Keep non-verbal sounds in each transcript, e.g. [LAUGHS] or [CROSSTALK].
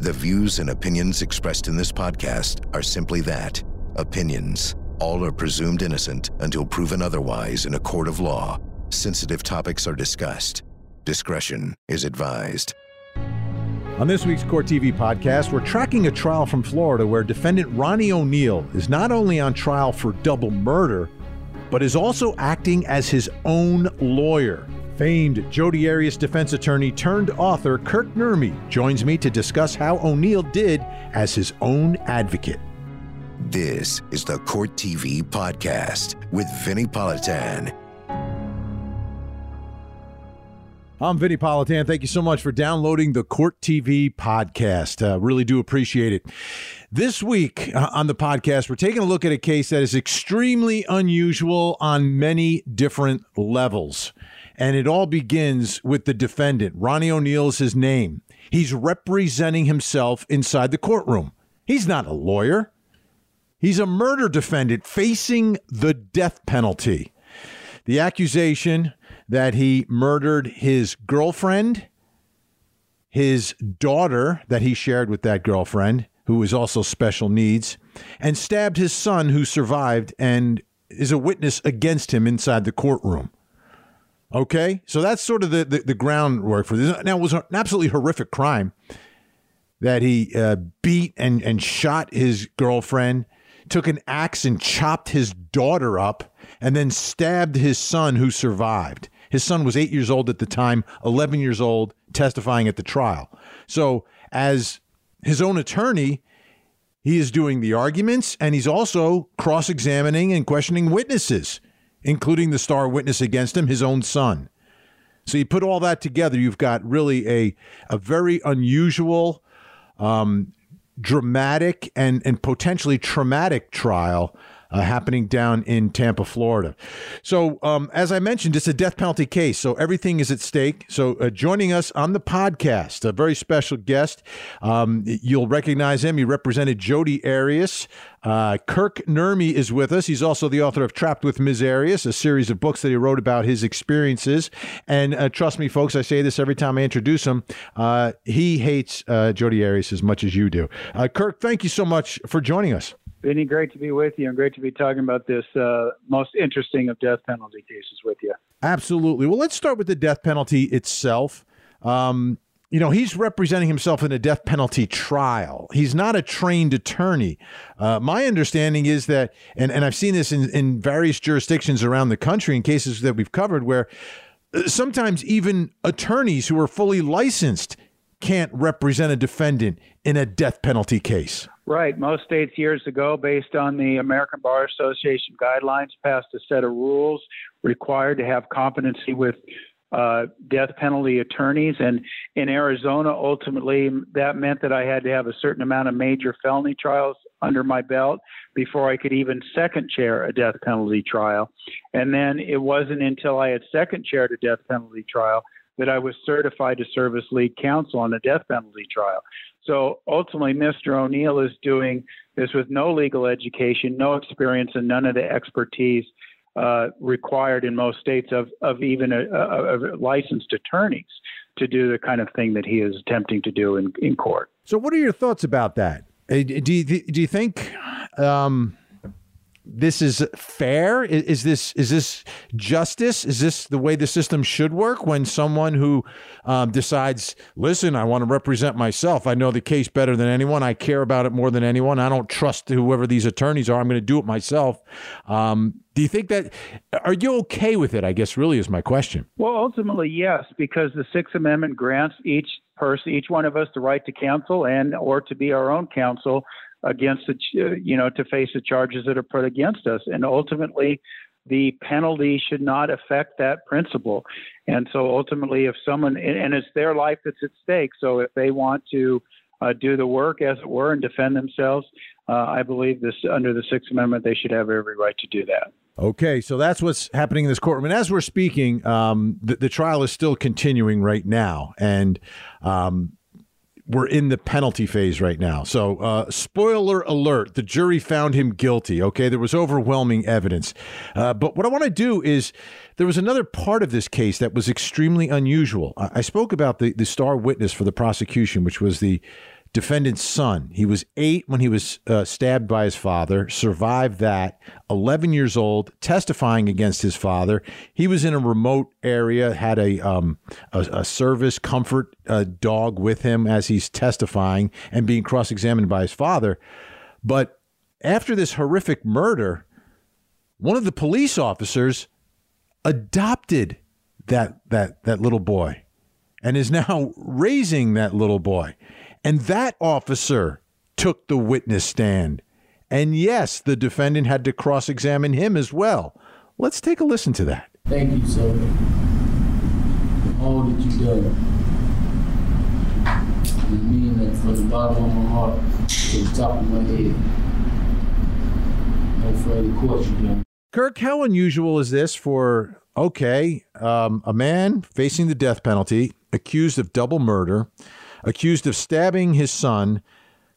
The views and opinions expressed in this podcast are simply that opinions. All are presumed innocent until proven otherwise in a court of law. Sensitive topics are discussed. Discretion is advised. On this week's Court TV podcast, we're tracking a trial from Florida where defendant Ronnie O'Neill is not only on trial for double murder, but is also acting as his own lawyer. Famed Jodi Arias defense attorney turned author Kirk Nurmi joins me to discuss how O'Neill did as his own advocate. This is the Court TV podcast with Vinnie Politan. I'm Vinnie Politan. Thank you so much for downloading the Court TV podcast. Uh, really do appreciate it. This week uh, on the podcast, we're taking a look at a case that is extremely unusual on many different levels. And it all begins with the defendant. Ronnie O'Neal is his name. He's representing himself inside the courtroom. He's not a lawyer, he's a murder defendant facing the death penalty. The accusation that he murdered his girlfriend, his daughter that he shared with that girlfriend, who is also special needs, and stabbed his son who survived and is a witness against him inside the courtroom. Okay, so that's sort of the, the, the groundwork for this. Now, it was an absolutely horrific crime that he uh, beat and, and shot his girlfriend, took an axe and chopped his daughter up, and then stabbed his son who survived. His son was eight years old at the time, 11 years old, testifying at the trial. So, as his own attorney, he is doing the arguments and he's also cross examining and questioning witnesses including the star witness against him, his own son. So you put all that together, you've got really a a very unusual, um, dramatic, and and potentially traumatic trial uh, happening down in Tampa, Florida. So, um, as I mentioned, it's a death penalty case, so everything is at stake. So, uh, joining us on the podcast, a very special guest. Um, you'll recognize him. He represented Jodi Arias. Uh, Kirk Nurmi is with us. He's also the author of Trapped with Ms. Arias, a series of books that he wrote about his experiences. And uh, trust me, folks, I say this every time I introduce him. Uh, he hates uh, Jodi Arias as much as you do. Uh, Kirk, thank you so much for joining us. Vinnie, great to be with you and great to be talking about this uh, most interesting of death penalty cases with you. Absolutely. Well, let's start with the death penalty itself. Um, you know, he's representing himself in a death penalty trial. He's not a trained attorney. Uh, my understanding is that, and, and I've seen this in, in various jurisdictions around the country in cases that we've covered, where uh, sometimes even attorneys who are fully licensed can't represent a defendant in a death penalty case. Right. Most states years ago, based on the American Bar Association guidelines, passed a set of rules required to have competency with uh, death penalty attorneys. And in Arizona, ultimately, that meant that I had to have a certain amount of major felony trials under my belt before I could even second chair a death penalty trial. And then it wasn't until I had second chaired a death penalty trial that I was certified to serve as lead counsel on a death penalty trial. So ultimately, Mr. O'Neill is doing this with no legal education, no experience, and none of the expertise uh, required in most states of, of even a, a, a, licensed attorneys to do the kind of thing that he is attempting to do in, in court. So, what are your thoughts about that? Uh, do you, do you think um, this is fair? Is this is this justice? Is this the way the system should work? When someone who um, decides, listen, I want to represent myself. I know the case better than anyone. I care about it more than anyone. I don't trust whoever these attorneys are. I'm going to do it myself. Um, do you think that? Are you okay with it? I guess really is my question. Well, ultimately, yes, because the Sixth Amendment grants each person, each one of us, the right to counsel and or to be our own counsel against the, you know, to face the charges that are put against us. And ultimately, the penalty should not affect that principle. And so ultimately, if someone, and it's their life that's at stake. So if they want to uh, do the work, as it were, and defend themselves, uh, I believe this under the Sixth Amendment, they should have every right to do that. Okay, so that's what's happening in this courtroom. And as we're speaking, um, the, the, trial is still continuing right now. And um, we're in the penalty phase right now. So, uh, spoiler alert: the jury found him guilty. Okay, there was overwhelming evidence. Uh, but what I want to do is, there was another part of this case that was extremely unusual. I, I spoke about the the star witness for the prosecution, which was the defendant's son. He was eight when he was uh, stabbed by his father, survived that, 11 years old, testifying against his father. He was in a remote area, had a, um, a, a, service comfort uh, dog with him as he's testifying and being cross examined by his father. But after this horrific murder, one of the police officers adopted that, that, that little boy and is now [LAUGHS] raising that little boy. And that officer took the witness stand. And yes, the defendant had to cross examine him as well. Let's take a listen to that. Thank you, sir, for all that you've done. I mean that from the bottom of my heart to the top of my head. No further questions, Kirk, how unusual is this for, okay, um, a man facing the death penalty, accused of double murder, accused of stabbing his son,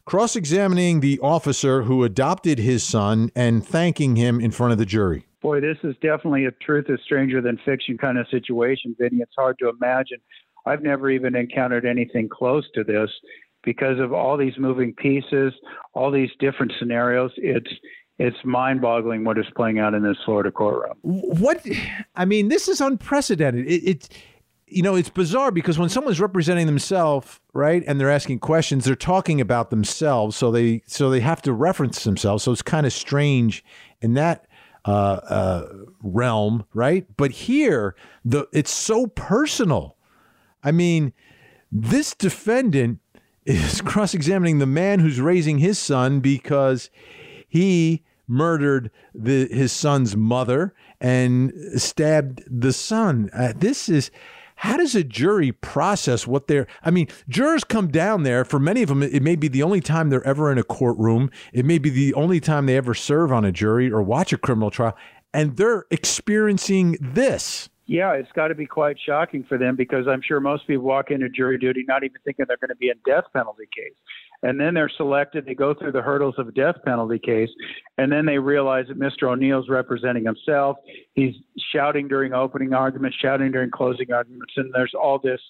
cross examining the officer who adopted his son, and thanking him in front of the jury. Boy, this is definitely a truth is stranger than fiction kind of situation, Vinnie. It's hard to imagine. I've never even encountered anything close to this because of all these moving pieces, all these different scenarios. It's it's mind-boggling what is playing out in this Florida courtroom. What I mean, this is unprecedented. It, it you know, it's bizarre because when someone's representing themselves, right, and they're asking questions, they're talking about themselves, so they so they have to reference themselves. So it's kind of strange in that uh, uh, realm, right? But here, the it's so personal. I mean, this defendant is [LAUGHS] cross-examining the man who's raising his son because he murdered the, his son's mother and stabbed the son. Uh, this is how does a jury process what they're i mean jurors come down there. For many of them it may be the only time they're ever in a courtroom. It may be the only time they ever serve on a jury or watch a criminal trial. And they're experiencing this. Yeah it's got to be quite shocking for them because i'm sure most people walk into jury duty not even thinking they're going to be in death penalty case and then they're selected. They go through the hurdles of a death penalty case, and then they realize that Mr. O'Neill's representing himself. He's shouting during opening arguments, shouting during closing arguments, and there's all this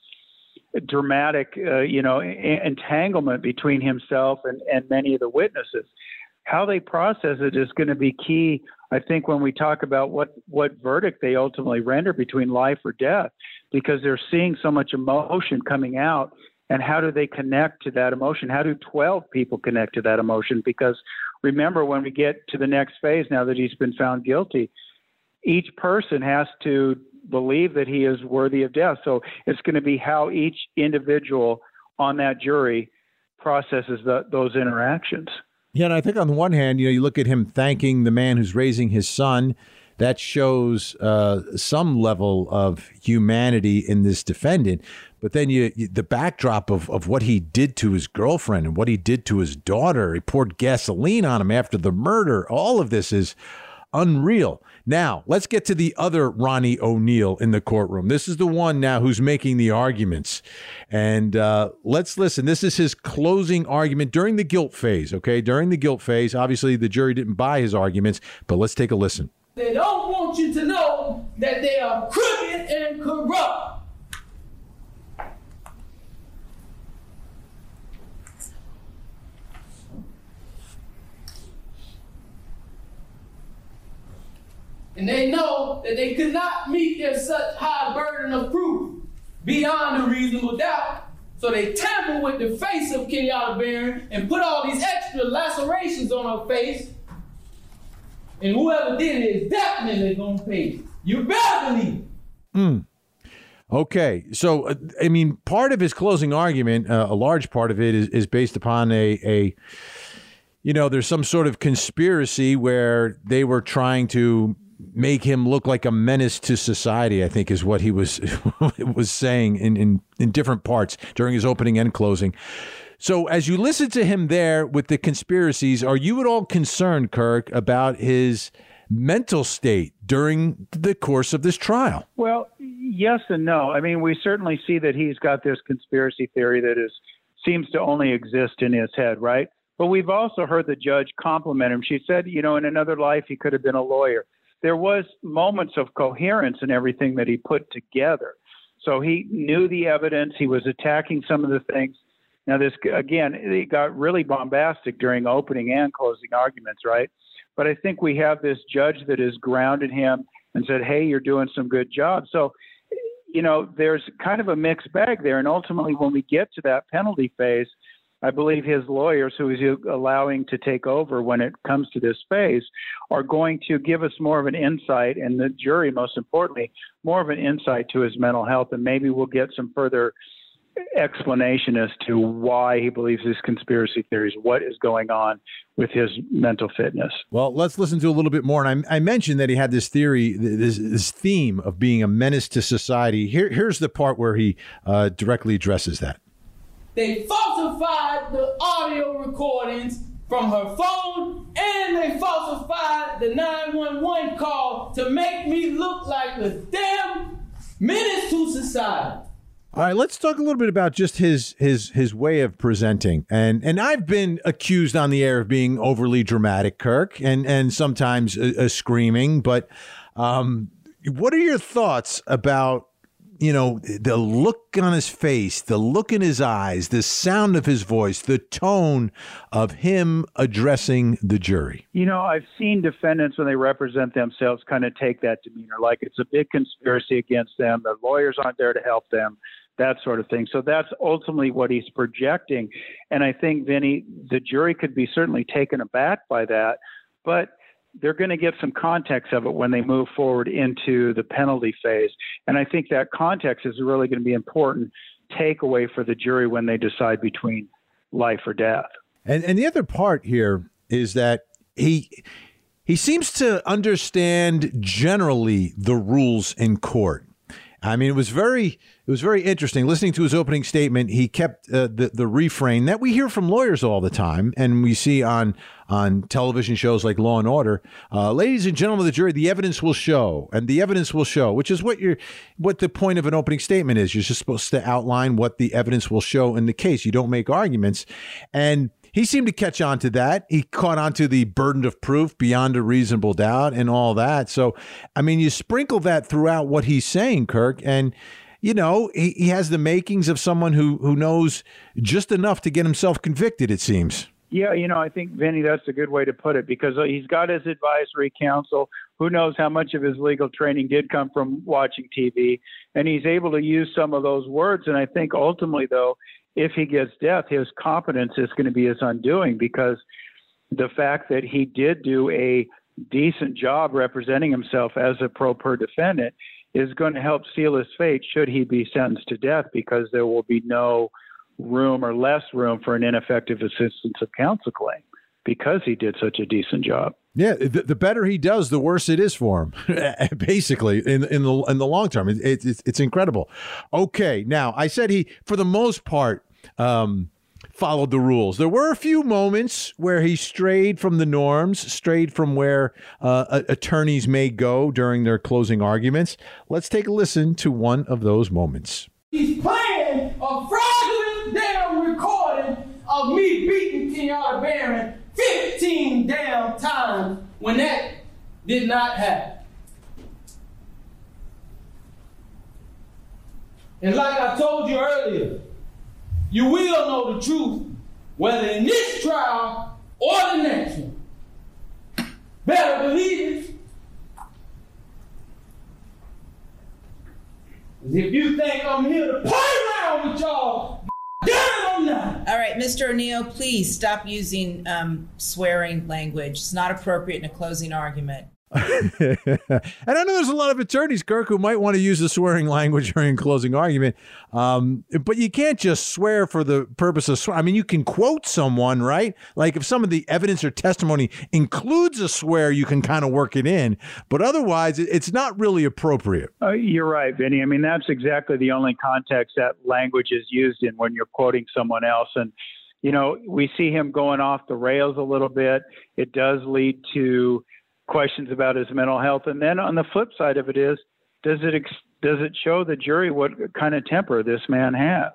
dramatic, uh, you know, entanglement between himself and, and many of the witnesses. How they process it is going to be key, I think, when we talk about what what verdict they ultimately render between life or death, because they're seeing so much emotion coming out and how do they connect to that emotion? How do 12 people connect to that emotion? Because remember, when we get to the next phase, now that he's been found guilty, each person has to believe that he is worthy of death. So it's going to be how each individual on that jury processes the, those interactions. Yeah, and I think on the one hand, you know, you look at him thanking the man who's raising his son. That shows uh, some level of humanity in this defendant. But then you, you, the backdrop of, of what he did to his girlfriend and what he did to his daughter, he poured gasoline on him after the murder. All of this is unreal. Now, let's get to the other Ronnie O'Neil in the courtroom. This is the one now who's making the arguments. And uh, let's listen. This is his closing argument during the guilt phase, okay? During the guilt phase. Obviously, the jury didn't buy his arguments, but let's take a listen. They don't want you to know that they are crooked and corrupt. and they know that they could not meet their such high burden of proof beyond a reasonable doubt. So they tamper with the face of Kenyatta Barron and put all these extra lacerations on her face. And whoever did it is definitely going to pay. You better believe Mm. Okay, so uh, I mean, part of his closing argument, uh, a large part of it, is, is based upon a, a, you know, there's some sort of conspiracy where they were trying to make him look like a menace to society. I think is what he was [LAUGHS] was saying in, in in different parts during his opening and closing. So, as you listen to him there with the conspiracies, are you at all concerned, Kirk, about his mental state during the course of this trial? Well, yes and no. I mean, we certainly see that he's got this conspiracy theory that is seems to only exist in his head, right? But we've also heard the judge compliment him. She said, you know, in another life he could have been a lawyer there was moments of coherence in everything that he put together. So he knew the evidence. He was attacking some of the things Now, this again, it got really bombastic during opening and closing arguments, right? But I think we have this judge that has grounded him and said, "Hey, you're doing some good job." So, you know, there's kind of a mixed bag there, and ultimately, when we get to that penalty phase, I believe his lawyers, who he's allowing to take over when it comes to this phase, are going to give us more of an insight, and the jury, most importantly, more of an insight to his mental health, and maybe we'll get some further explanation as to why he believes these conspiracy theories, what is going on with his mental fitness. Well, let's listen to a little bit more. And I, I mentioned that he had this theory, this, this, theme of being a menace to society. Here, here's the part where he uh, directly addresses that. They falsified the audio recordings from her phone and they falsified the 911 call to make me look like a damn menace to society. All right, let's talk a little bit about just his his his way of presenting. And and I've been accused on the air of being overly dramatic, Kirk, and and sometimes a, a screaming. But um, what are your thoughts about you know, the look on his face, the look in his eyes, the sound of his voice, the tone of him addressing the jury. You know, I've seen defendants when they represent themselves kind of take that demeanor like it's a big conspiracy against them. The lawyers aren't there to help them, that sort of thing. So that's ultimately what he's projecting. And I think, Vinnie, the jury could be certainly taken aback by that. But they're going to get some context of it when they move forward into the penalty phase. And I think that context is really going to be important takeaway for the jury when they decide between life or death. And and the other part here is that he he seems to understand generally the rules in court. I mean, it was very it was very interesting listening to his opening statement. He kept uh, the the refrain that we hear from lawyers all the time, and we see on on television shows like Law and Order. Uh, Ladies and gentlemen of the jury, the evidence will show, and the evidence will show, which is what you're what the point of an opening statement is. You're just supposed to outline what the evidence will show in the case. You don't make arguments, and he seemed to catch on to that. He caught on to the burden of proof beyond a reasonable doubt and all that. So, I mean, you sprinkle that throughout what he's saying, Kirk, and you know, he, he has the makings of someone who who knows just enough to get himself convicted, it seems. Yeah, you know, I think Vinnie, that's a good way to put it because uh, he's got his advisory counsel. Who knows how much of his legal training did come from watching TV, and he's able to use some of those words. And I think ultimately, though, if he gets death, his competence is going to be his undoing because the fact that he did do a decent job representing himself as a pro per defendant is going to help seal his fate should he be sentenced to death because there will be no room or less room for an ineffective assistance of counsel claim because he did such a decent job. Yeah, the, the better he does, the worse it is for him. [LAUGHS] Basically, in in the in the long term, it, it, it's it's incredible. Okay, now I said he, for the most part, um, followed the rules. There were a few moments where he strayed from the norms, strayed from where uh, attorneys may go during their closing arguments. Let's take a listen to one of those moments. He's playing a fraudulent damn recording of me beating Kenyatta Barron 15 damn times when that did not happen. And like I told you earlier, you will know the truth, whether in this trial or the next one. Better believe it. If you think I'm here to play around with y'all, [LAUGHS] damn not. All right, Mr. O'Neill, please stop using um, swearing language. It's not appropriate in a closing argument. [LAUGHS] and I know there's a lot of attorneys, Kirk, who might want to use the swearing language during closing argument. Um, but you can't just swear for the purpose of swear. I mean, you can quote someone, right? Like if some of the evidence or testimony includes a swear, you can kind of work it in. But otherwise, it's not really appropriate. Uh, you're right, Vinnie. I mean, that's exactly the only context that language is used in when you're quoting someone else. And you know, we see him going off the rails a little bit. It does lead to questions about his mental health. And then on the flip side of it is, does it ex- does it show the jury what kind of temper this man has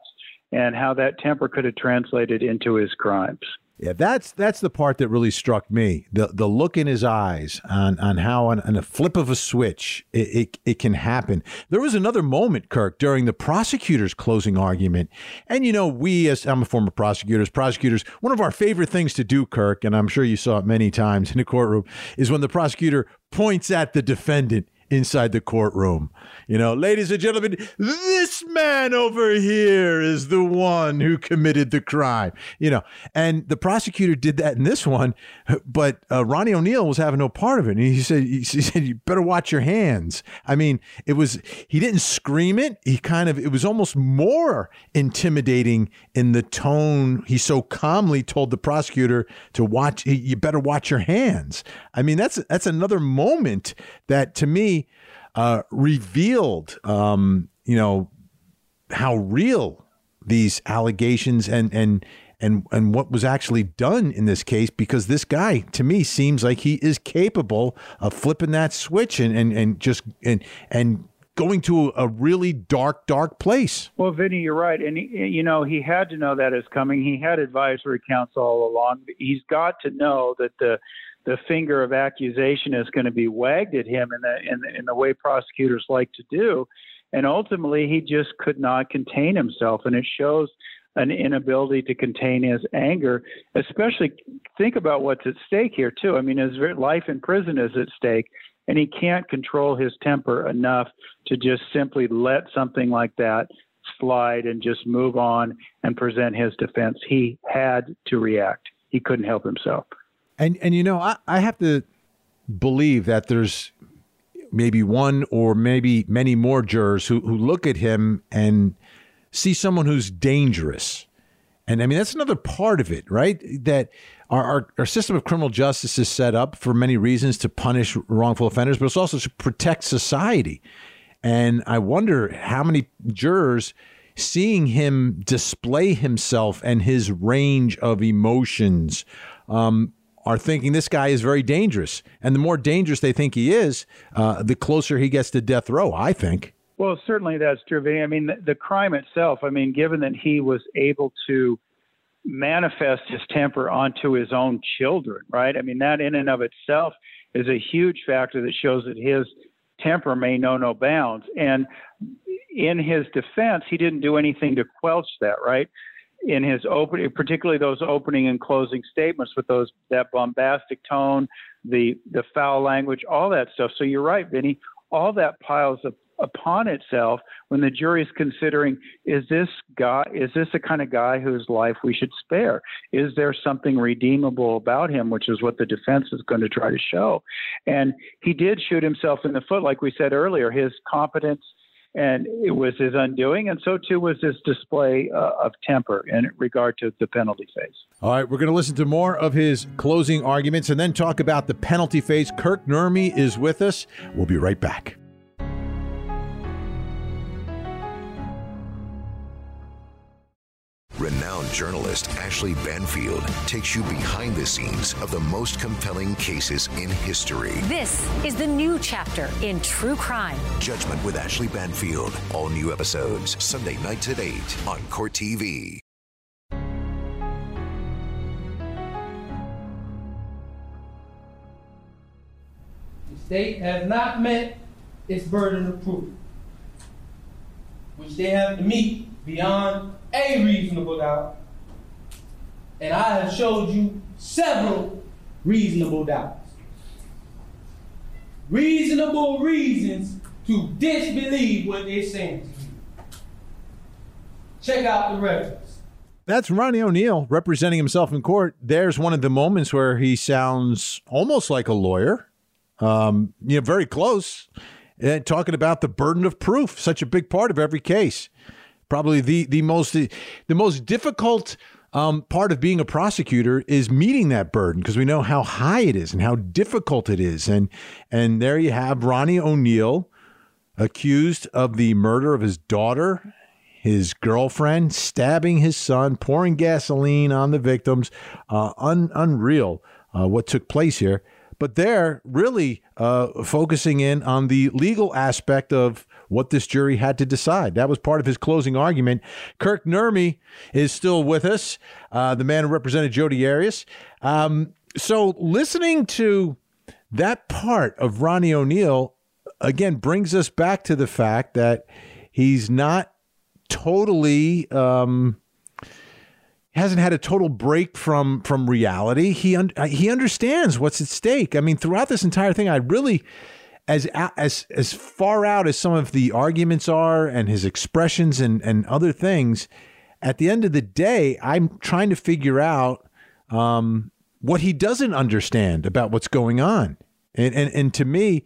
and how that temper could have translated into his crimes? Yeah, that's that's the part that really struck me. The the look in his eyes on on how on, on a flip of a switch it, it, it can happen. There was another moment, Kirk, during the prosecutor's closing argument, and you know we as I'm a former prosecutor, as prosecutors, one of our favorite things to do, Kirk, and I'm sure you saw it many times in the courtroom, is when the prosecutor points at the defendant inside the courtroom. You know, ladies and gentlemen, this man over here is the one who committed the crime. You know, and the prosecutor did that in this one, but uh, Ronnie O'Neal was having no part of it. And he said, he said, you better watch your hands. I mean, it was he didn't scream it. He kind of it was almost more intimidating in the tone he so calmly told the prosecutor to watch. You better watch your hands. I mean, that's that's another moment that to me uh, revealed, um, you know, how real these allegations and and and and what was actually done in this case because this guy to me seems like he is capable of flipping that switch and and, and just and and going to a really dark dark place. Well vinnie you're right. And he, you know he had to know that is coming. He had advisory counsel all along. He's got to know that the the finger of accusation is going to be wagged at him in the, in in the way prosecutors like to do, and ultimately he just could not contain himself, and it shows an inability to contain his anger. Especially think about what's at stake here too. I mean, his life in prison is at stake, and he can't control his temper enough to just simply let something like that slide and just move on and present his defense. He had to react. He couldn't help himself. And and you know, I, I have to believe that there's maybe one or maybe many more jurors who, who look at him and see someone who's dangerous. And I mean, that's another part of it, right? That our, our, our, system of criminal justice is set up for many reasons to punish wrongful offenders, but it's also to protect society. And I wonder how many jurors seeing him display himself and his range of emotions um, are thinking this guy is very dangerous. And the more dangerous they think he is, uh, the closer he gets to death row, I think. Well, certainly that's true. I mean, the, the crime itself, I mean, given that he was able to manifest his temper onto his own children, right? I mean, that in and of itself is a huge factor that shows that his temper may know no bounds. And in his defense, he didn't do anything to quelch that, right? In his opening, particularly those opening and closing statements with those that bombastic tone, the the foul language, all that stuff. So you're right, Vinnie. All that piles up upon itself when the jury is considering is this guy is this the kind of guy whose life we should spare is there something redeemable about him which is what the defense is going to try to show and he did shoot himself in the foot like we said earlier his competence and it was his undoing, and so too was his display uh, of temper in regard to the penalty phase. All right, we're going to listen to more of his closing arguments and then talk about the penalty phase. Kirk Nurmi is with us. We'll be right back. Journalist Ashley Banfield takes you behind the scenes of the most compelling cases in history. This is the new chapter in true crime. Judgment with Ashley Banfield. All new episodes Sunday nights at 8 on Court TV. The state has not met its burden of proof, which they have to meet beyond a reasonable doubt. And I have showed you several reasonable doubts. Reasonable reasons to disbelieve what they're saying to you. Check out the reference. That's Ronnie O'Neal representing himself in court. There's one of the moments where he sounds almost like a lawyer, um, you know, very close, and talking about the burden of proof, such a big part of every case probably the the most the most difficult um, part of being a prosecutor is meeting that burden because we know how high it is and how difficult it is. And and there you have Ronnie O'Neill accused of the murder of his daughter, his girlfriend, stabbing his son, pouring gasoline on the victims. Uh, un, unreal uh, what took place here. but they're really uh, focusing in on the legal aspect of what this jury had to decide. That was part of his closing argument. Kirk Nurmi is still with us, uh, the man who represented Jodi Arias. Um, so listening to that part of Ronnie O'Neill again brings us back to the fact that he's not totally um, hasn't had a total break from from reality. He un- he understands what's at stake. I mean, throughout this entire thing, I really as as as far out as some of the arguments are and his expressions and and other things. At the end of the day, I'm trying to figure out um, what he doesn't understand about what's going on, and and and to me,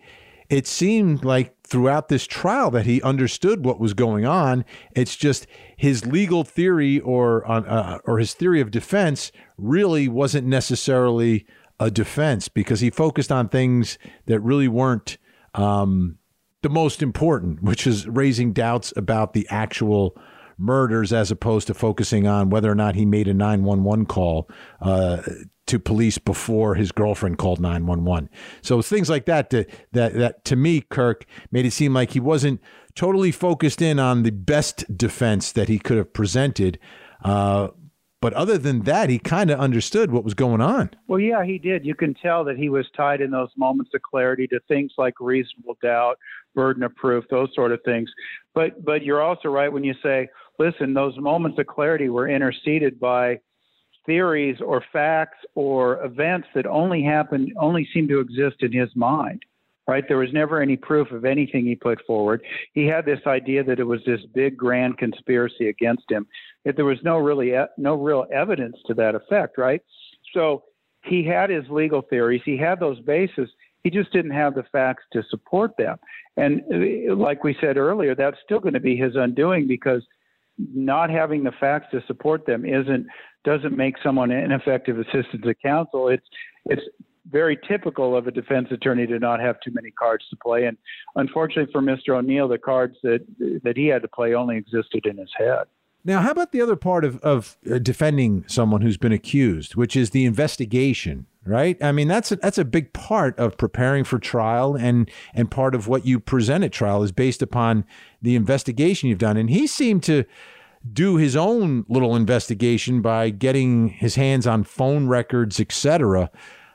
it seemed like throughout this trial that he understood what was going on. It's just his legal theory or uh, or his theory of defense really wasn't necessarily a defense because he focused on things that really weren't um, the most important, which is raising doubts about the actual murders as opposed to focusing on whether or not he made a 911 call uh, to police before his girlfriend called 911. So things like that to, that that to me Kirk made it seem like he wasn't totally focused in on the best defense that he could have presented. Uh, but other than that, he kind of understood what was going on. Well, yeah, he did. You can tell that he was tied in those moments of clarity to things like reasonable doubt, burden of proof, those sort of things. But but you're also right when you say, listen, those moments of clarity were interceded by theories or facts or events that only happened, only seem to exist in his mind. Right? There was never any proof of anything he put forward. He had this idea that it was this big grand conspiracy against him. Yet there was no really no real evidence to that effect. Right? So he had his legal theories. He had those bases. He just didn't have the facts to support them. And uh, like we said earlier, that's still going to be his undoing because not having the facts to support them isn't doesn't make someone an ineffective assistance of counsel. It's it's very typical of a defense attorney to not have too many cards to play. And unfortunately for Mr. O'Neill, the cards that that he had to play only existed in his head. Now, how about the other part of, of uh, defending someone who's been accused, which is the investigation, right? I mean, that's a, that's a big part of preparing for trial, and and part of what you present at trial is based upon the investigation you've done. And he seemed to do his own little investigation by getting his hands on phone records, etc.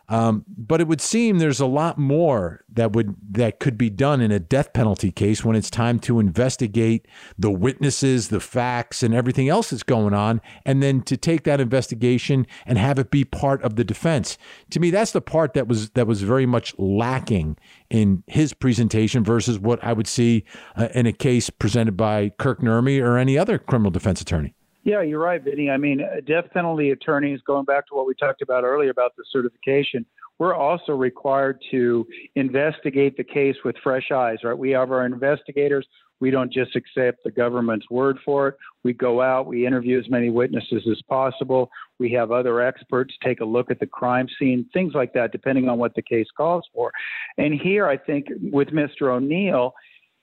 Um, but it would seem there's a lot more that would that could be done in a death penalty case when it's time to investigate the witnesses, the facts, and everything else that's going on, and then to take that investigation and have it be part of the defense. To me, that's the part that was that was very much lacking in his presentation versus what I would see uh, in a case presented by Kirk Nurmi or any other criminal defense attorney. Yeah, you're right, Vinnie. I mean, uh, death penalty attorneys, going back to what we talked about earlier about the certification, we're also required to investigate the case with fresh eyes, right? We have our investigators. We don't just accept the government's word for it. We go out, we interview as many witnesses as possible. We have other experts take a look at the crime scene, things like that, depending on what the case calls for. And here, I think with Mr. O'Neill,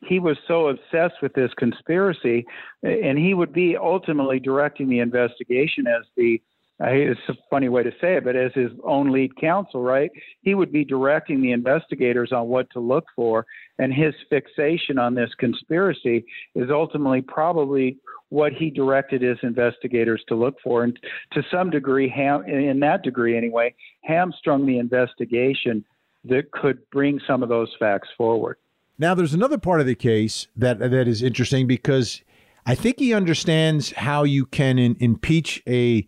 he was so obsessed with this conspiracy, and he would be ultimately directing the investigation as the it's a funny way to say it, but as his own lead counsel, right? He would be directing the investigators on what to look for, and his fixation on this conspiracy is ultimately probably what he directed his investigators to look for, and to some degree, ham, in that degree anyway, hamstrung the investigation that could bring some of those facts forward. Now, there's another part of the case that that is interesting because I think he understands how you can in, impeach a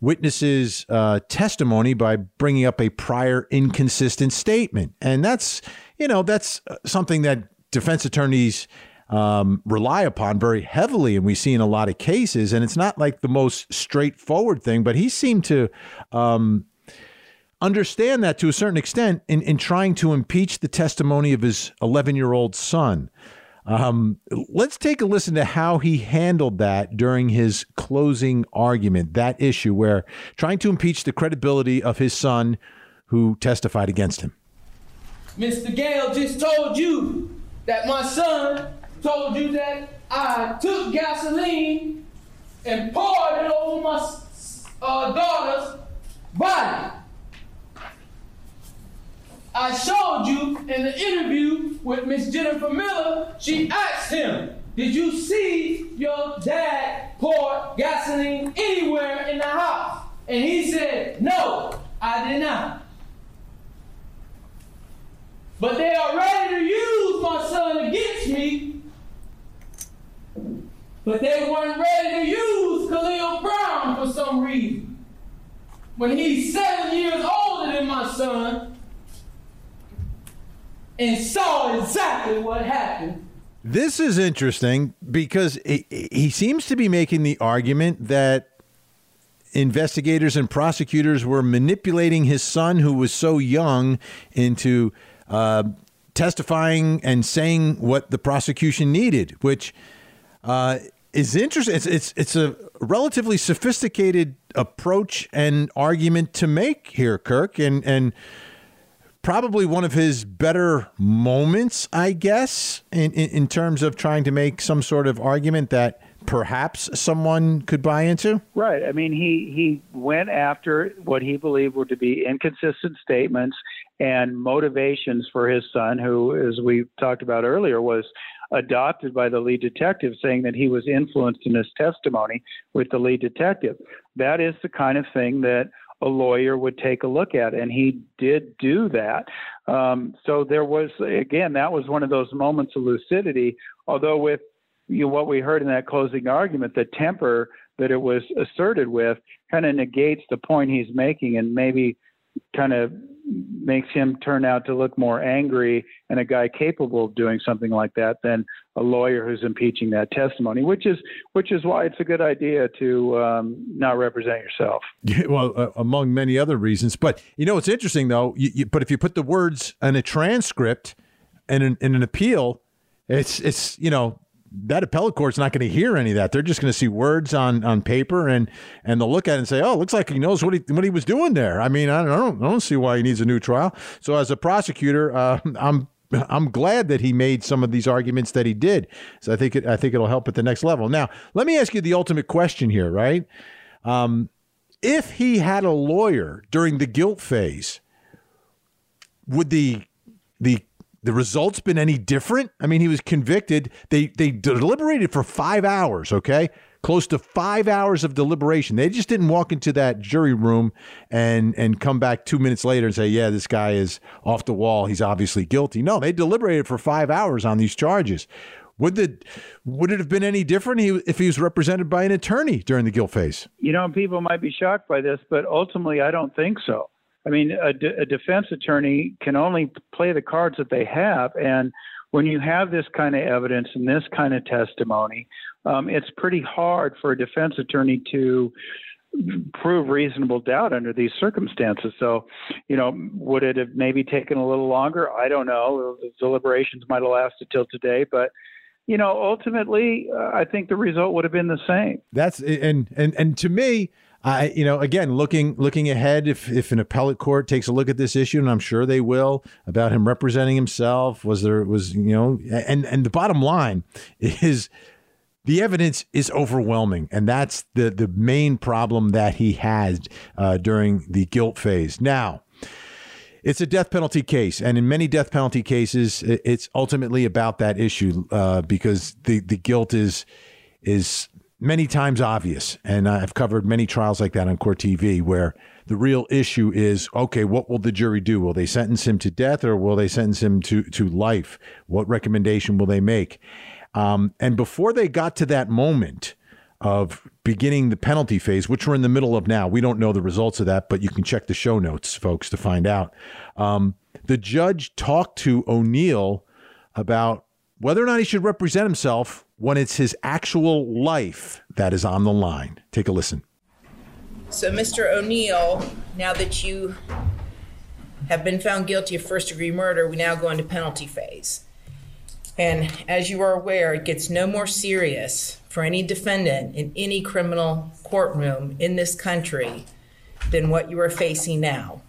witness's uh, testimony by bringing up a prior inconsistent statement, and that's you know that's uh, something that defense attorneys um, rely upon very heavily, and we see in a lot of cases. And it's not like the most straightforward thing, but he seemed to um, understand that to a certain extent in, in trying to impeach the testimony of his 11 year old son. Um, let's take a listen to how he handled that during his closing argument, that issue where trying to impeach the credibility of his son who testified against him. Mr. Gale just told you that my son told you that I took gasoline and poured it over my uh, daughter's body. I showed you in the interview with Miss Jennifer Miller, she asked him, Did you see your dad pour gasoline anywhere in the house? And he said, No, I did not. But they are ready to use my son against me. But they weren't ready to use Khalil Brown for some reason. When he's seven years older than my son and saw exactly what happened. This is interesting because he, he seems to be making the argument that investigators and prosecutors were manipulating his son, who was so young, into uh, testifying and saying what the prosecution needed, which uh, is interesting. It's, it's it's a relatively sophisticated approach and argument to make here, Kirk, and and probably one of his better moments, I guess, in, in, in terms of trying to make some sort of argument that perhaps someone could buy into? Right. I mean, he he went after what he believed were to be inconsistent statements and motivations for his son, who, as we talked about earlier, was adopted by the lead detective, saying that he was influenced in his testimony with the lead detective. That is the kind of thing that a lawyer would take a look at, and he did do that. Um, so there was, again, that was one of those moments of lucidity. Although with you know, what we heard in that closing argument, the temper that it was asserted with kind of negates the point he's making and maybe kind of makes him turn out to look more angry and a guy capable of doing something like that than a lawyer who's impeaching that testimony, which is which is why it's a good idea to um, not represent yourself. [LAUGHS] Yeah, well, uh, among many other reasons. But you know, it's interesting though. You, you, but if you put the words in a transcript and in, in an appeal, it's it's you know that appellate court's not going to hear any of that. They're just going to see words on on paper and and they'll look at it and say, "Oh, looks like he knows what he what he was doing there." I mean, I don't I don't see why he needs a new trial. So as a prosecutor, uh, I'm I'm glad that he made some of these arguments that he did. So I think it, I think it'll help at the next level. Now, let me ask you the ultimate question here, right? Um, if he had a lawyer during the guilt phase, would the the the results been any different? I mean, he was convicted. They they deliberated for five hours. Okay, close to five hours of deliberation. They just didn't walk into that jury room and and come back two minutes later and say, "Yeah, this guy is off the wall. He's obviously guilty." No, they deliberated for five hours on these charges. Would the would it have been any different if he was represented by an attorney during the guilt phase? You know, people might be shocked by this, but ultimately, I don't think so. I mean, a, de- a defense attorney can only play the cards that they have, and when you have this kind of evidence and this kind of testimony, um, it's pretty hard for a defense attorney to prove reasonable doubt under these circumstances. So, you know, would it have maybe taken a little longer? I don't know. The deliberations might have lasted till today, but you know, ultimately, uh, I think the result would have been the same. That's and and and to me, I, you know, again, looking looking ahead, if if an appellate court takes a look at this issue, and I'm sure they will, about him representing himself, was there was you know, and and the bottom line is the evidence is overwhelming, and that's the the main problem that he had uh, during the guilt phase. Now. It's a death penalty case, and in many death penalty cases, it's ultimately about that issue uh, because the, the guilt is is many times obvious. And I've covered many trials like that on Court TV where the real issue is okay, what will the jury do? Will they sentence him to death or will they sentence him to, to life? What recommendation will they make? Um, and before they got to that moment of beginning the penalty phase, which we're in the middle of now, we don't know the results of that, but you can check the show notes, folks, to find out. Um, the judge talked to O'Neill about whether or not he should represent himself when it's his actual life that is on the line. Take a listen. So, Mr. O'Neill, now that you have been found guilty of first degree murder, we now go into penalty phase. And as you are aware, it gets no more serious for any defendant in any criminal courtroom in this country than what you are facing now.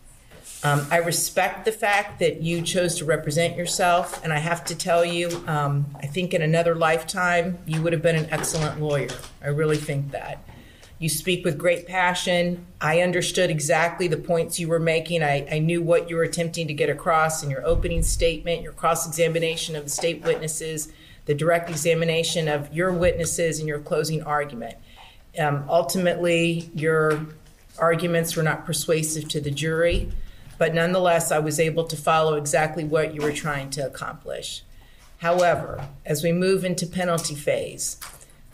Um, I respect the fact that you chose to represent yourself, and I have to tell you, um, I think in another lifetime you would have been an excellent lawyer. I really think that. You speak with great passion. I understood exactly the points you were making. I, I knew what you were attempting to get across in your opening statement, your cross examination of the state witnesses, the direct examination of your witnesses, and your closing argument. Um, ultimately, your arguments were not persuasive to the jury, but nonetheless, I was able to follow exactly what you were trying to accomplish. However, as we move into penalty phase,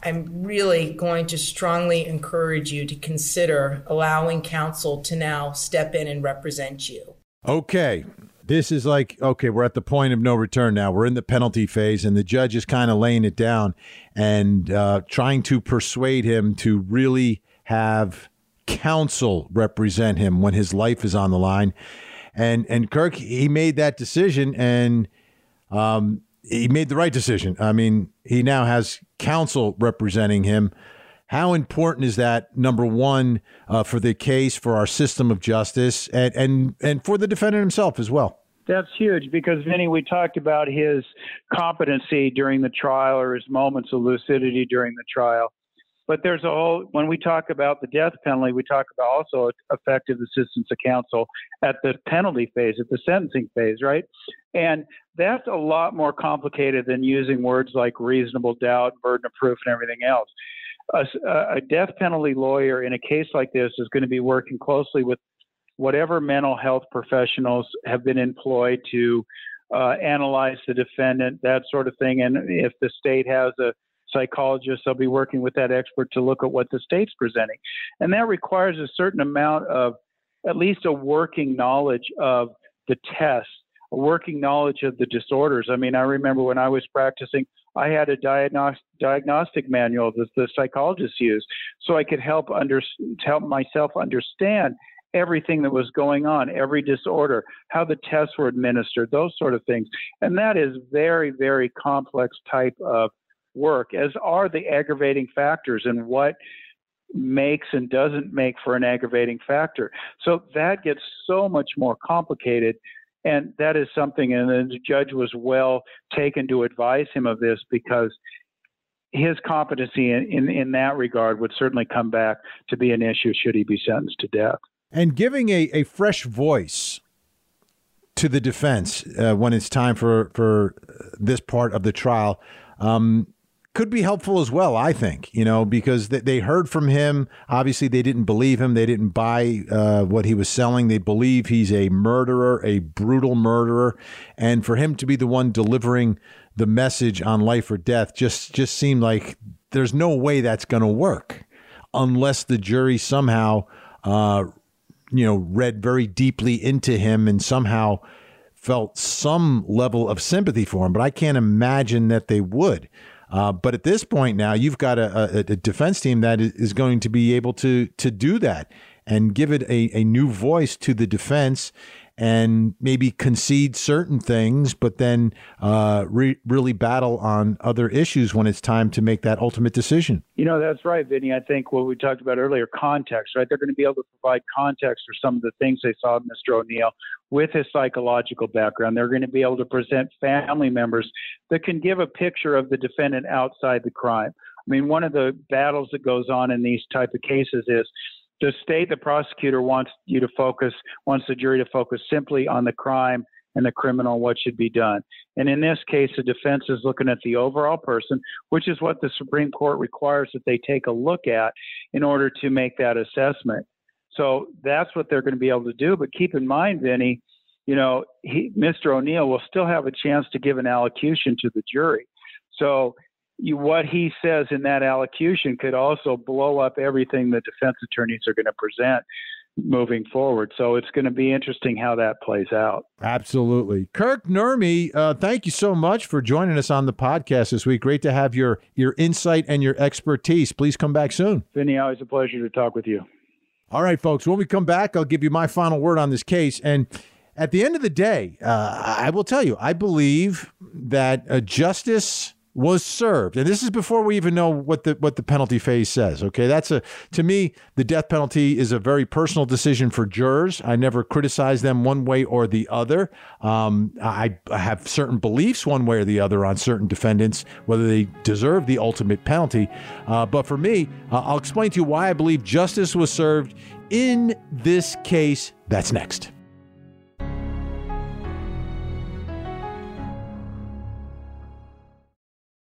I'm really going to strongly encourage you to consider allowing counsel to now step in and represent you. Okay. This is like, okay, we're at the point of no return now. We're in the penalty phase, and the judge is kind of laying it down and uh, trying to persuade him to really have counsel represent him when his life is on the line. And and Kirk, he made that decision, and um, he made the right decision. I mean, he now has counsel representing him. How important is that? Number one, uh, for the case, for our system of justice, and and and for the defendant himself as well. That's huge because Vinnie, we talked about his competency during the trial or his moments of lucidity during the trial. But there's a whole, when we talk about the death penalty, we talk about also effective assistance of counsel at the penalty phase, at the sentencing phase, right? And that's a lot more complicated than using words like reasonable doubt, burden of proof, and everything else. A, a death penalty lawyer in a case like this is going to be working closely with whatever mental health professionals have been employed to uh, analyze the defendant, that sort of thing. And if the state has a psychologists. I'll be working with that expert to look at what the state's presenting. And that requires a certain amount of at least a working knowledge of the test, a working knowledge of the disorders. I mean, I remember when I was practicing, I had a diagnostic diagnostic manual that the psychologists used, so I could help under help myself understand everything that was going on, every disorder, how the tests were administered, those sort of things. And that is very, very complex type of work, as are the aggravating factors and what makes and doesn't make for an aggravating factor. So that gets so much more complicated. And that is something, and the judge was well taken to advise him of this because his competency in, in, in that regard would certainly come back to be an issue should he be sentenced to death. And giving a, a fresh voice to the defense uh, when it's time for, for this part of the trial. Um, could be helpful as well, I think, you know, because they heard from him. Obviously, they didn't believe him. They didn't buy uh, what he was selling. They believe he's a murderer, a brutal murderer. And for him to be the one delivering the message on life or death just, just seemed like there's no way that's going to work unless the jury somehow, uh, you know, read very deeply into him and somehow felt some level of sympathy for him. But I can't imagine that they would. Uh, but at this point now, you've got a, a, a, defense team that is going to be able to to do that and give it a, a new voice to the defense and maybe concede certain things, but then uh, re- really battle on other issues when it's time to make that ultimate decision. You know, that's right, Vinnie. I think what we talked about earlier, context, right? They're going to be able to provide context for some of the things they saw in Mr. O'Neill with his psychological background. They're going to be able to present family members that can give a picture of the defendant outside the crime. I mean, one of the battles that goes on in these type of cases is the state, the prosecutor wants you to focus, wants the jury to focus simply on the crime and the criminal, what should be done. And in this case, the defense is looking at the overall person, which is what the Supreme Court requires that they take a look at in order to make that assessment. So that's what they're going to be able to do. But keep in mind, Vinnie, you know, he, Mr. O'Neill will still have a chance to give an allocution to the jury. So you, what he says in that allocution could also blow up everything the defense attorneys are going to present moving forward. So it's going to be interesting how that plays out. Absolutely. Kirk Nurmi, uh, thank you so much for joining us on the podcast this week. Great to have your, your insight and your expertise. Please come back soon. Vinnie, always a pleasure to talk with you. All right, folks. When we come back, I'll give you my final word on this case. And at the end of the day, uh, I will tell you, I believe that uh, justice was served, and this is before we even know what the what the penalty phase says. Okay, that's a to me the death penalty is a very personal decision for jurors. I never criticize them one way or the other. Um, I, I have certain beliefs one way or the other on certain defendants whether they deserve the ultimate penalty. Uh, but for me, uh, I'll explain to you why I believe justice was served in this case. That's next.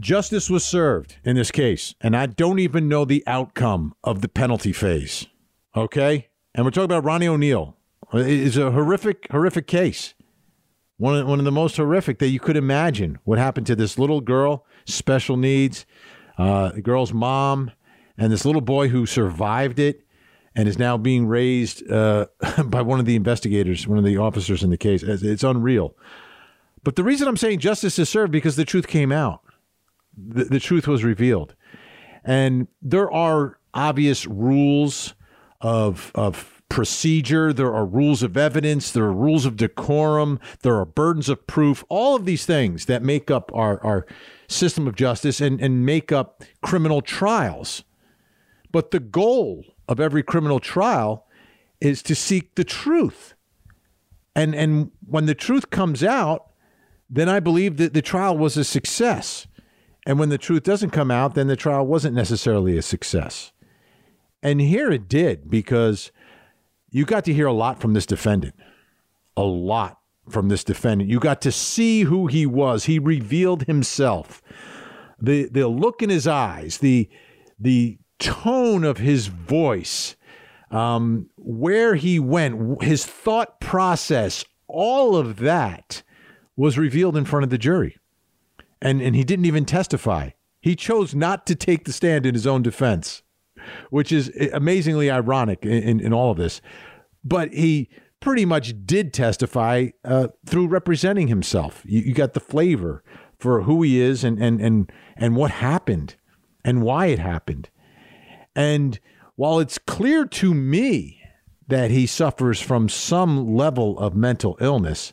Justice was served in this case, and I don't even know the outcome of the penalty phase. Okay? And we're talking about Ronnie O'Neill. It's a horrific, horrific case. One of, one of the most horrific that you could imagine. What happened to this little girl, special needs, uh, the girl's mom, and this little boy who survived it and is now being raised uh, [LAUGHS] by one of the investigators, one of the officers in the case. It's, it's unreal. But the reason I'm saying justice is served because the truth came out the, the truth was revealed. And there are obvious rules of, of procedure, there are rules of evidence, there are rules of decorum, there are burdens of proof, all of these things that make up our, our system of justice and, and make up criminal trials. But the goal of every criminal trial is to seek the truth. And, and when the truth comes out, then I believe that the trial was a success. And when the truth doesn't come out, then the trial wasn't necessarily a success. And here it did because you got to hear a lot from this defendant. A lot from this defendant. You got to see who he was. He revealed himself. The the look in his eyes, the the tone of his voice, um, where he went, his thought process, all of that was revealed in front of the jury and and he didn't even testify. He chose not to take the stand in his own defense, which is amazingly ironic in, in, in all of this. But he pretty much did testify uh, through representing himself. You, you, got the flavor for who he is and and and and what happened and why it happened. And while it's clear to me that he suffers from some level of mental illness,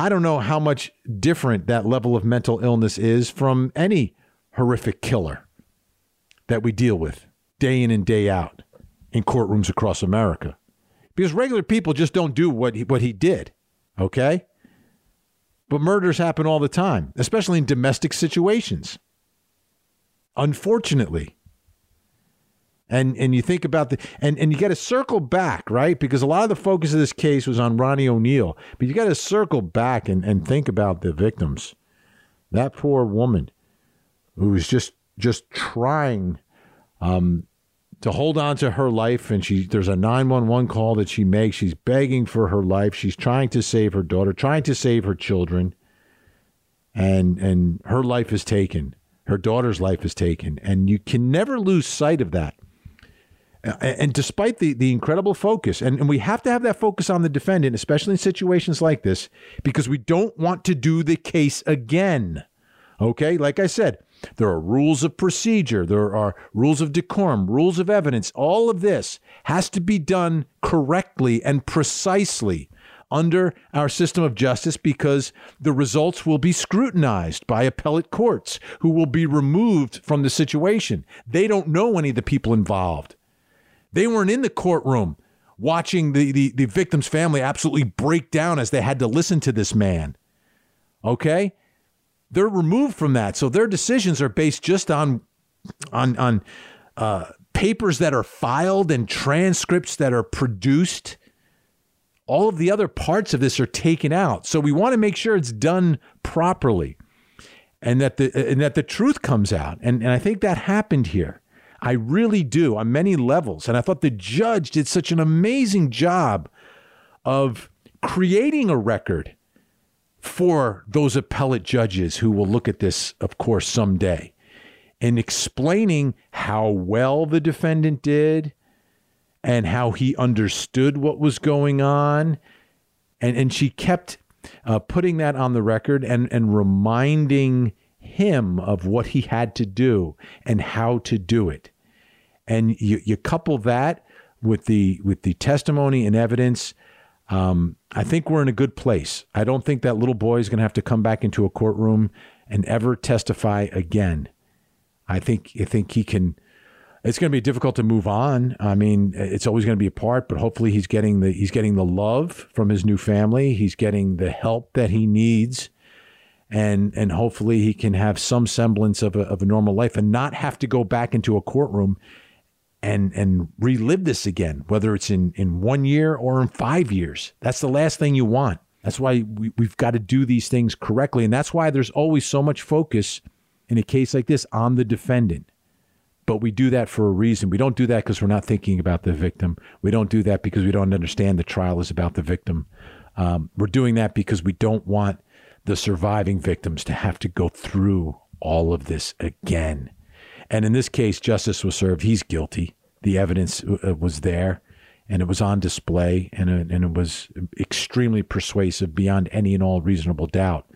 I don't know how much different that level of mental illness is from any horrific killer that we deal with day in and day out in courtrooms across America. Because regular people just don't do what he, what he did, okay? But murders happen all the time, especially in domestic situations. Unfortunately, and and you think about the and and you got to circle back right? Because a lot of the focus of this case was on Ronnie O'Neal but you got to circle back and and think about the victims. That poor woman who was just just trying um, to hold on to her life. And she there's a 911 call that she makes. She's begging for her life. She's trying to save her daughter trying to save her children. And and her life is taken. Her daughter's life is taken. And you can never lose sight of that and despite the, the incredible focus, and, and we have to have that focus on the defendant, especially in situations like this, because we don't want to do the case again. Okay, like I said, there are rules of procedure, there are rules of decorum, rules of evidence. All of this has to be done correctly and precisely under our system of justice because the results will be scrutinized by appellate courts who will be removed from the situation. They don't know any of the people involved. They weren't in the courtroom watching the, the, the victim's family absolutely break down as they had to listen to this man. Okay? They're removed from that. So their decisions are based just on on on uh, papers that are filed and transcripts that are produced. All of the other parts of this are taken out. So we want to make sure it's done properly and that the and that the truth comes out. And, and I think that happened here. I really do on many levels. And I thought the judge did such an amazing job of creating a record for those appellate judges who will look at this, of course, someday. and explaining how well the defendant did and how he understood what was going on. And, and she kept uh, putting that on the record and, and reminding him of what he had to do and how to do it. And you, you couple that with the with the testimony and evidence. Um, I think we're in a good place. I don't think that little boy is going to have to come back into a courtroom and ever testify again. I think I think he can. It's going to be difficult to move on. I mean, it's always going to be a part, but hopefully he's getting the he's getting the love from his new family. He's getting the help that he needs, and and hopefully he can have some semblance of a, of a normal life and not have to go back into a courtroom and and relive this again, whether it's in in one year or in five years. That's the last thing you want. That's why we, we've got to do these things correctly, and that's why there's always so much focus in a case like this on the defendant. But we do that for a reason. We don't do that because we're not thinking about the victim. We don't do that because we don't understand the trial is about the victim. Um, we're doing that because we don't want the surviving victims to have to go through all of this again. And in this case, justice was served. He's guilty. The evidence uh, was there and it was on display and it, and it was extremely persuasive beyond any and all reasonable doubt.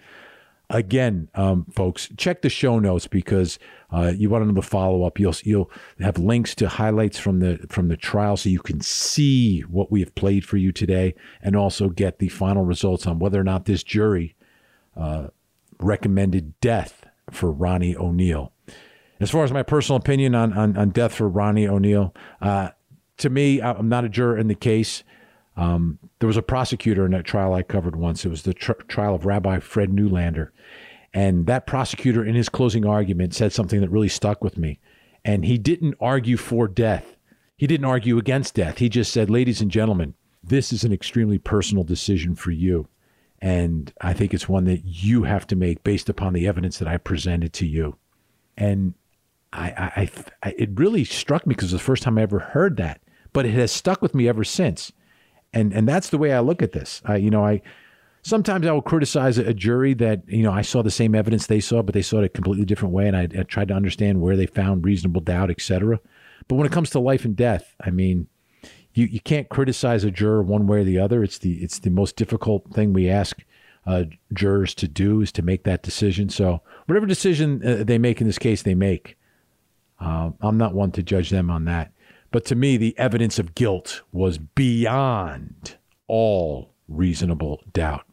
Again, um, folks, check the show notes because uh, you want to know the follow up. You'll you'll have links to highlights from the from the trial, so you can see what we have played for you today, and also get the final results on whether or not this jury uh, recommended death for Ronnie O'Neal. As far as my personal opinion on, on, on death for Ronnie O'Neal, uh, to me, I'm not a juror in the case. Um, there was a prosecutor in that trial I covered once. It was the tr- trial of Rabbi Fred Neulander. And that prosecutor, in his closing argument, said something that really stuck with me. And he didn't argue for death, he didn't argue against death. He just said, Ladies and gentlemen, this is an extremely personal decision for you. And I think it's one that you have to make based upon the evidence that I presented to you. And I, I, I, it really struck me because it was the first time I ever heard that, but it has stuck with me ever since. And and that's the way I look at this. I, you know, I sometimes I will criticize a, jury that you know I saw the same evidence they saw, but they saw it a completely different way, and I, I tried to understand where they found reasonable doubt, etc. But when it comes to life and death, I mean, you you can't criticize a juror one way or the other. It's the it's the most difficult thing we ask uh, jurors to do is to make that decision. So whatever decision uh, they make in this case, they make. Uh, I'm not one to judge them on that. But to me, the evidence of guilt was beyond all reasonable doubt.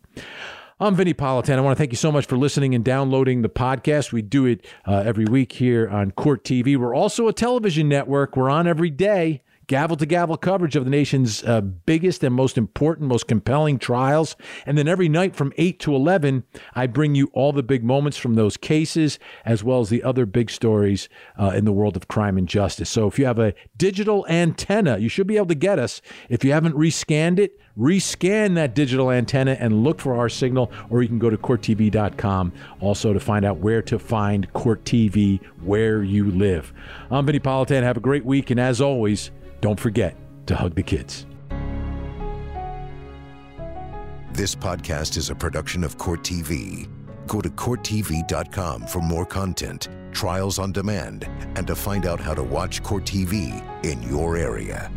I'm Vinnie Politan. I want to thank you so much for listening and downloading the podcast. We do it uh, every week here on Court TV. We're also a television network. We're on every day gavel to gavel coverage of the nation's uh, biggest and most important, most compelling trials. And then every night from 8 to 11, I bring you all the big moments from those cases, as well as the other big stories uh, in the world of crime and justice. So if you have a digital antenna, you should be able to get us. If you haven't rescanned it, rescan that digital antenna and look for our signal, or you can go to courttv.com also to find out where to find Court TV where you live. I'm Vinnie Politan. Have a great week, and as always, don't forget to hug the kids. This podcast is a production of Court TV. Go to CourtTV.com for more content, trials on demand, and to find out how to watch Court TV in your area.